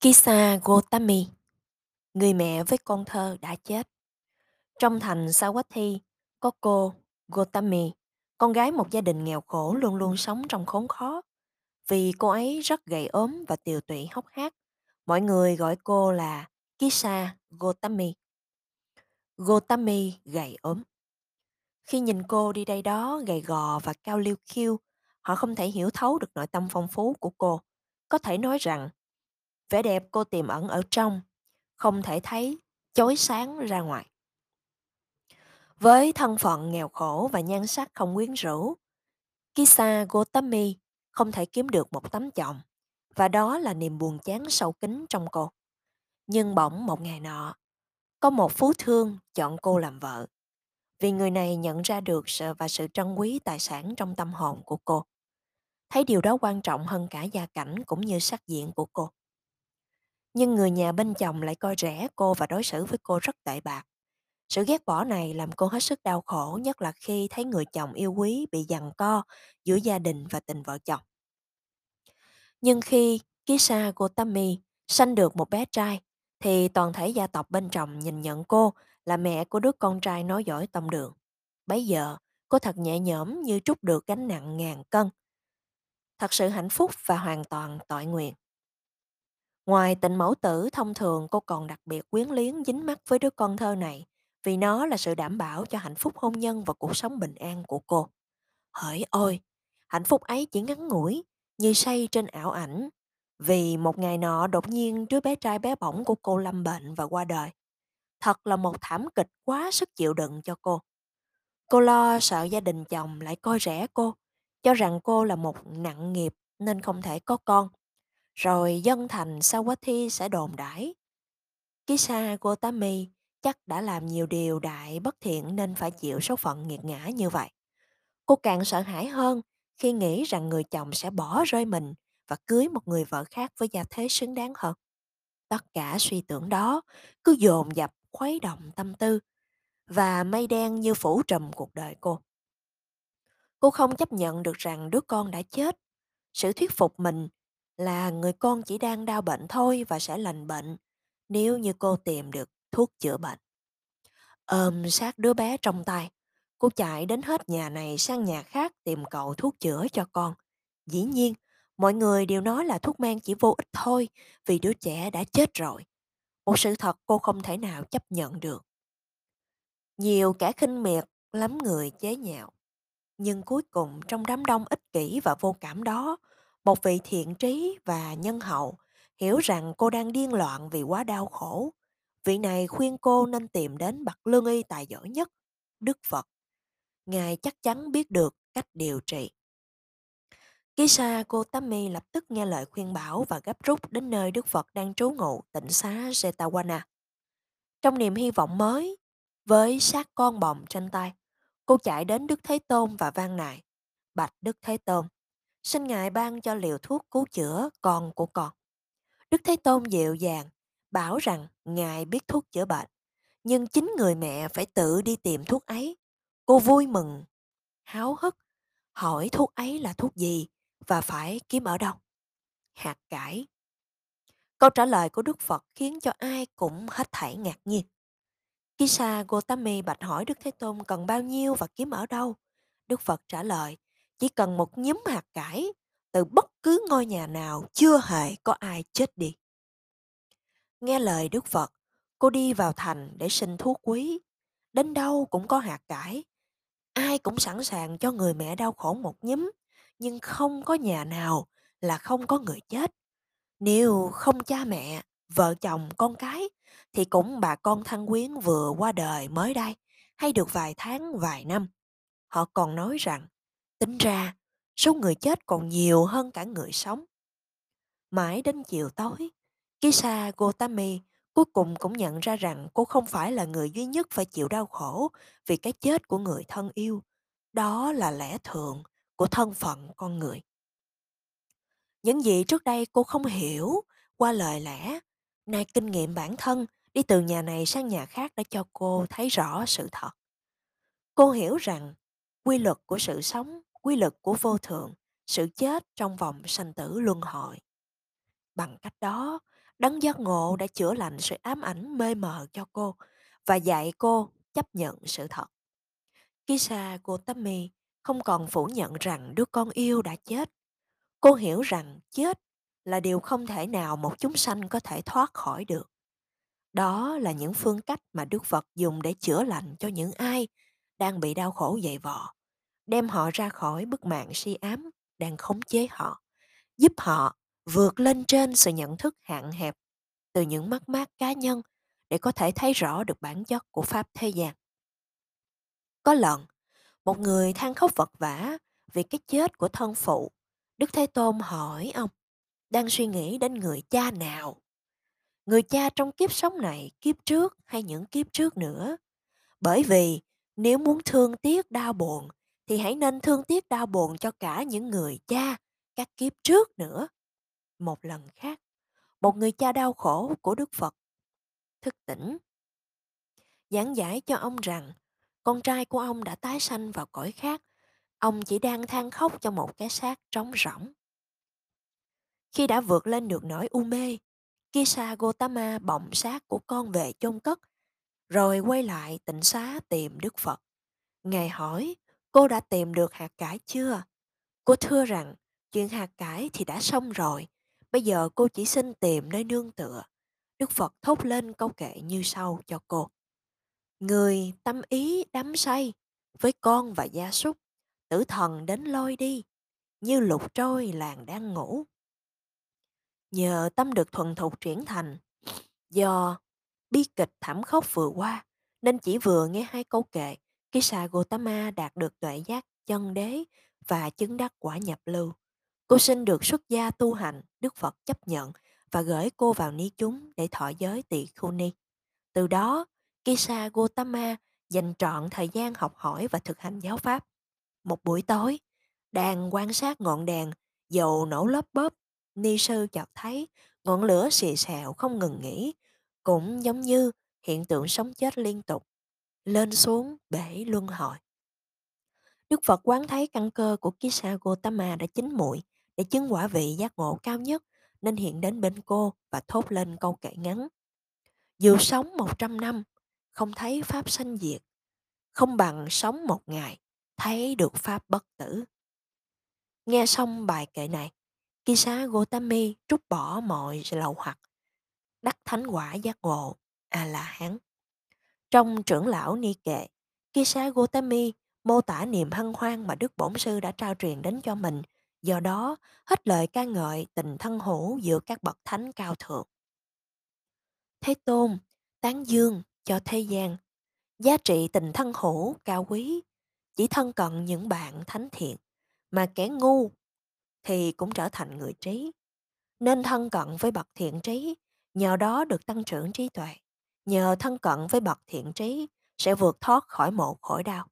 Kisa Gotami, người mẹ với con thơ đã chết. Trong thành Sawathi có cô Gotami, con gái một gia đình nghèo khổ luôn luôn sống trong khốn khó. Vì cô ấy rất gầy ốm và tiều tụy hốc hác, mọi người gọi cô là Kisa Gotami. Gotami gầy ốm. Khi nhìn cô đi đây đó gầy gò và cao liêu khiêu, họ không thể hiểu thấu được nội tâm phong phú của cô. Có thể nói rằng, vẻ đẹp cô tiềm ẩn ở trong, không thể thấy, chói sáng ra ngoài. Với thân phận nghèo khổ và nhan sắc không quyến rũ, Kisa Gotami không thể kiếm được một tấm chồng, và đó là niềm buồn chán sâu kín trong cô. Nhưng bỗng một ngày nọ, có một phú thương chọn cô làm vợ, vì người này nhận ra được sự và sự trân quý tài sản trong tâm hồn của cô. Thấy điều đó quan trọng hơn cả gia cảnh cũng như sắc diện của cô. Nhưng người nhà bên chồng lại coi rẻ cô và đối xử với cô rất tệ bạc. Sự ghét bỏ này làm cô hết sức đau khổ, nhất là khi thấy người chồng yêu quý bị giằng co giữa gia đình và tình vợ chồng. Nhưng khi Kisa Gotami sanh được một bé trai, thì toàn thể gia tộc bên chồng nhìn nhận cô là mẹ của đứa con trai nói giỏi tông đường. Bấy giờ, cô thật nhẹ nhõm như trút được gánh nặng ngàn cân. Thật sự hạnh phúc và hoàn toàn tội nguyện. Ngoài tình mẫu tử thông thường cô còn đặc biệt quyến liếng dính mắt với đứa con thơ này vì nó là sự đảm bảo cho hạnh phúc hôn nhân và cuộc sống bình an của cô. Hỡi ôi, hạnh phúc ấy chỉ ngắn ngủi, như say trên ảo ảnh. Vì một ngày nọ đột nhiên đứa bé trai bé bỏng của cô lâm bệnh và qua đời. Thật là một thảm kịch quá sức chịu đựng cho cô. Cô lo sợ gia đình chồng lại coi rẻ cô, cho rằng cô là một nặng nghiệp nên không thể có con. Rồi dân thành Sawathi sẽ đồn đãi. Kisa Gotami chắc đã làm nhiều điều đại bất thiện nên phải chịu số phận nghiệt ngã như vậy. Cô càng sợ hãi hơn khi nghĩ rằng người chồng sẽ bỏ rơi mình và cưới một người vợ khác với gia thế xứng đáng hơn. Tất cả suy tưởng đó cứ dồn dập khuấy động tâm tư và mây đen như phủ trùm cuộc đời cô. Cô không chấp nhận được rằng đứa con đã chết. Sự thuyết phục mình là người con chỉ đang đau bệnh thôi và sẽ lành bệnh nếu như cô tìm được thuốc chữa bệnh. Ôm sát đứa bé trong tay, cô chạy đến hết nhà này sang nhà khác tìm cậu thuốc chữa cho con. Dĩ nhiên, mọi người đều nói là thuốc men chỉ vô ích thôi vì đứa trẻ đã chết rồi. Một sự thật cô không thể nào chấp nhận được. Nhiều kẻ khinh miệt, lắm người chế nhạo. Nhưng cuối cùng trong đám đông ích kỷ và vô cảm đó, một vị thiện trí và nhân hậu hiểu rằng cô đang điên loạn vì quá đau khổ. Vị này khuyên cô nên tìm đến bậc lương y tài giỏi nhất, Đức Phật. Ngài chắc chắn biết được cách điều trị. Kisa Gotami lập tức nghe lời khuyên bảo và gấp rút đến nơi Đức Phật đang trú ngụ tỉnh xá Jetawana. Trong niềm hy vọng mới, với xác con bồng trên tay, cô chạy đến Đức Thế Tôn và van nài. Bạch Đức Thế Tôn, xin Ngài ban cho liều thuốc cứu chữa con của con. Đức Thế Tôn dịu dàng, bảo rằng Ngài biết thuốc chữa bệnh, nhưng chính người mẹ phải tự đi tìm thuốc ấy. Cô vui mừng, háo hức, hỏi thuốc ấy là thuốc gì và phải kiếm ở đâu. Hạt cải. Câu trả lời của Đức Phật khiến cho ai cũng hết thảy ngạc nhiên. Kisa Gotami bạch hỏi Đức Thế Tôn cần bao nhiêu và kiếm ở đâu. Đức Phật trả lời, chỉ cần một nhúm hạt cải từ bất cứ ngôi nhà nào chưa hề có ai chết đi. Nghe lời Đức Phật, cô đi vào thành để xin thuốc quý. Đến đâu cũng có hạt cải. Ai cũng sẵn sàng cho người mẹ đau khổ một nhúm, nhưng không có nhà nào là không có người chết. Nếu không cha mẹ, vợ chồng, con cái, thì cũng bà con thân quyến vừa qua đời mới đây, hay được vài tháng, vài năm. Họ còn nói rằng, tính ra, số người chết còn nhiều hơn cả người sống. Mãi đến chiều tối, Kisa Gotami cuối cùng cũng nhận ra rằng cô không phải là người duy nhất phải chịu đau khổ vì cái chết của người thân yêu. Đó là lẽ thường của thân phận con người. Những gì trước đây cô không hiểu qua lời lẽ, nay kinh nghiệm bản thân đi từ nhà này sang nhà khác đã cho cô thấy rõ sự thật. Cô hiểu rằng quy luật của sự sống, quy luật của vô thường, sự chết trong vòng sanh tử luân hồi. Bằng cách đó, Đấng giác ngộ đã chữa lành sự ám ảnh mê mờ cho cô và dạy cô chấp nhận sự thật. Kisa Gotami không còn phủ nhận rằng đứa con yêu đã chết. Cô hiểu rằng chết là điều không thể nào một chúng sanh có thể thoát khỏi được. Đó là những phương cách mà Đức Phật dùng để chữa lành cho những ai đang bị đau khổ dày vò, đem họ ra khỏi bức mạng si ám đang khống chế họ, giúp họ vượt lên trên sự nhận thức hạn hẹp từ những mắt mát cá nhân để có thể thấy rõ được bản chất của Pháp thế gian. Có lần, một người than khóc vật vã vì cái chết của thân phụ. Đức Thế Tôn hỏi ông, đang suy nghĩ đến người cha nào? Người cha trong kiếp sống này, kiếp trước hay những kiếp trước nữa? Bởi vì nếu muốn thương tiếc đau buồn thì hãy nên thương tiếc đau buồn cho cả những người cha các kiếp trước nữa. Một lần khác, một người cha đau khổ của Đức Phật thức tỉnh giảng giải cho ông rằng con trai của ông đã tái sanh vào cõi khác. Ông chỉ đang than khóc cho một cái xác trống rỗng. Khi đã vượt lên được nỗi u mê, Kisa Gotama bọng xác của con về chôn cất, rồi quay lại tịnh xá tìm Đức Phật. Ngài hỏi, cô đã tìm được hạt cải chưa? Cô thưa rằng, chuyện hạt cải thì đã xong rồi, bây giờ cô chỉ xin tìm nơi nương tựa. Đức Phật thốt lên câu kệ như sau cho cô. Người tâm ý đắm say với con và gia súc, tử thần đến lôi đi, như lục trôi làng đang ngủ. Nhờ tâm được thuần thục triển thành, do bi kịch thảm khốc vừa qua, nên chỉ vừa nghe hai câu kệ, Kisa Gotama đạt được tuệ giác chân đế và chứng đắc quả nhập lưu. Cô xin được xuất gia tu hành, Đức Phật chấp nhận và gửi cô vào ni chúng để thọ giới tỳ khu ni. Từ đó, Kisa Gotama dành trọn thời gian học hỏi và thực hành giáo pháp. Một buổi tối, đang quan sát ngọn đèn, dầu nổ lớp bóp, ni sư chợt thấy ngọn lửa xì xèo không ngừng nghỉ, cũng giống như hiện tượng sống chết liên tục, lên xuống bể luân hồi. Đức Phật quán thấy căn cơ của Kisa Gotama đã chín muội để chứng quả vị giác ngộ cao nhất, nên hiện đến bên cô và thốt lên câu kệ ngắn. Dù sống 100 năm, không thấy pháp sanh diệt, không bằng sống một ngày, thấy được pháp bất tử. Nghe xong bài kệ này, Kisa Gotami trút bỏ mọi lậu hoặc, đắc thánh quả giác ngộ, A-la-hán. Trong trưởng lão Ni Kệ, Kisa Gotami mô tả niềm hân hoan mà Đức Bổn Sư đã trao truyền đến cho mình, do đó hết lời ca ngợi tình thân hữu giữa các bậc thánh cao thượng. Thế Tôn, tán dương cho thế gian, giá trị tình thân hữu cao quý, chỉ thân cận những bạn thánh thiện, mà kẻ ngu thì cũng trở thành người trí. Nên thân cận với bậc thiện trí, nhờ đó được tăng trưởng trí tuệ. Nhờ thân cận với bậc thiện trí sẽ vượt thoát khỏi một khổ đau.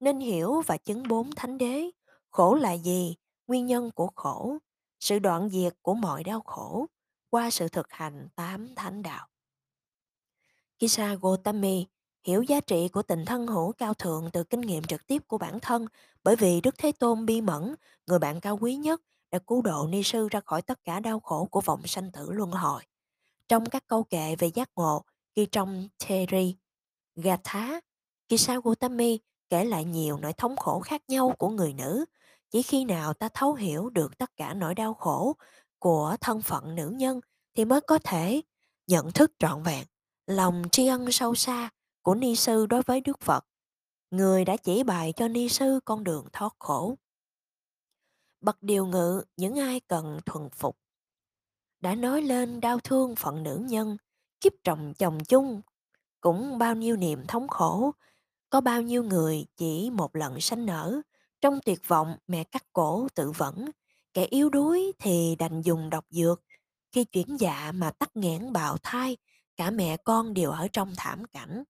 Nên hiểu và chứng bốn thánh đế, khổ là gì, nguyên nhân của khổ, sự đoạn diệt của mọi đau khổ qua sự thực hành tám thánh đạo. Kisa Gotami hiểu giá trị của tình thân hữu cao thượng từ kinh nghiệm trực tiếp của bản thân bởi vì Đức Thế Tôn bi mẫn, người bạn cao quý nhất, đã cứu độ ni sư ra khỏi tất cả đau khổ của vọng sanh tử luân hồi. Trong các câu kệ về giác ngộ ghi trong Theri, Gatha, Kisa Gotami kể lại nhiều nỗi thống khổ khác nhau của người nữ. Chỉ khi nào ta thấu hiểu được tất cả nỗi đau khổ của thân phận nữ nhân thì mới có thể nhận thức trọn vẹn lòng tri ân sâu xa của ni sư đối với Đức Phật, người đã chỉ bài cho ni sư con đường thoát khổ. Bậc điều ngự những ai cần thuần phục. Đã nói lên đau thương phận nữ nhân, kiếp chồng chồng chung, cũng bao nhiêu niềm thống khổ, có bao nhiêu người chỉ một lần sanh nở, trong tuyệt vọng mẹ cắt cổ tự vẫn, kẻ yếu đuối thì đành dùng độc dược, khi chuyển dạ mà tắc nghẽn bào thai, cả mẹ con đều ở trong thảm cảnh.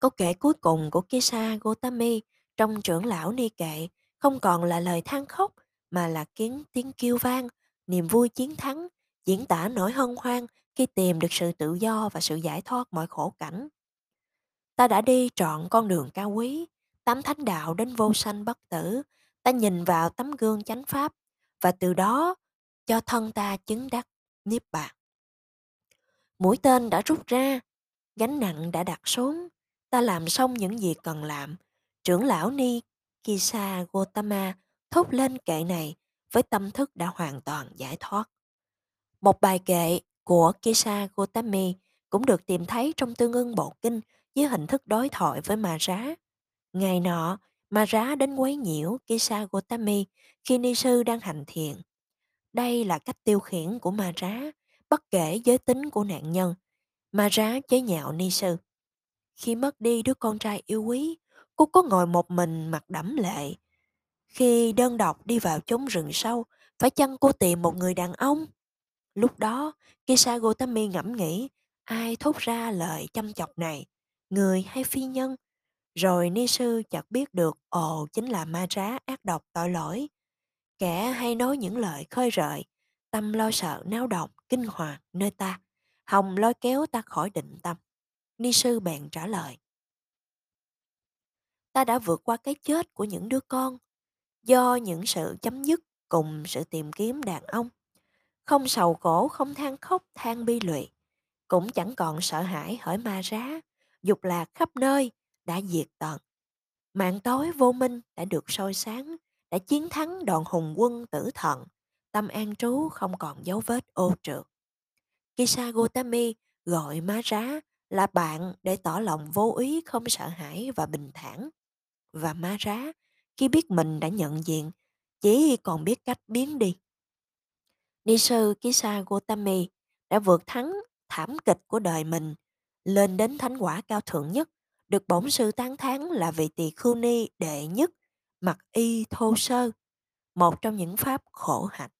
Câu kể cuối cùng của Kisa Gotami trong trưởng lão ni kệ không còn là lời than khóc mà là kiến tiếng kêu vang, niềm vui chiến thắng, diễn tả nỗi hân hoan khi tìm được sự tự do và sự giải thoát mọi khổ cảnh. Ta đã đi trọn con đường cao quý, tắm thánh đạo đến vô sanh bất tử, ta nhìn vào tấm gương chánh pháp và từ đó cho thân ta chứng đắc Niết Bàn. Mũi tên đã rút ra, gánh nặng đã đặt xuống, ta làm xong những gì cần làm. Trưởng lão Ni Kisa Gotama thốt lên kệ này với tâm thức đã hoàn toàn giải thoát. Một bài kệ của Kisa Gotami cũng được tìm thấy trong tương ưng bộ kinh với hình thức đối thoại với ma rá. Ngày nọ, ma rá đến quấy nhiễu Kisa Gotami khi ni sư đang hành thiền. Đây là cách tiêu khiển của ma rá, bất kể giới tính của nạn nhân. Ma rá chế nhạo ni sư. Khi mất đi đứa con trai yêu quý, cô có ngồi một mình mặt đẫm lệ. Khi đơn độc đi vào chốn rừng sâu, phải chăng cô tìm một người đàn ông? Lúc đó, Kisa Gotami ngẫm nghĩ, ai thốt ra lời chăm chọc này, người hay phi nhân? Rồi ni sư chợt biết được, ồ chính là ma trá ác độc tội lỗi. Kẻ hay nói những lời khơi rợi, tâm lo sợ náo động, kinh hoàng nơi ta, hòng lôi kéo ta khỏi định tâm. Ni sư bèn trả lời. Ta đã vượt qua cái chết của những đứa con, do những sự chấm dứt cùng sự tìm kiếm đàn ông. Không sầu khổ, không than khóc, than bi lụy. Cũng chẳng còn sợ hãi hỏi ma rá, dục lạc khắp nơi, đã diệt tận. Mạng tối vô minh đã được soi sáng, đã chiến thắng đoàn hùng quân tử thận, tâm an trú không còn dấu vết ô trượt. Kisa Gotami gọi má rá là bạn để tỏ lòng vô ý không sợ hãi và bình thản. Và má rá khi biết mình đã nhận diện, chỉ còn biết cách biến đi. Ni sư Kisa Gotami đã vượt thắng thảm kịch của đời mình, lên đến thánh quả cao thượng nhất, được bổn sư tán thán là vị tỳ khưu ni đệ nhất, mặc y thô sơ, một trong những pháp khổ hạnh.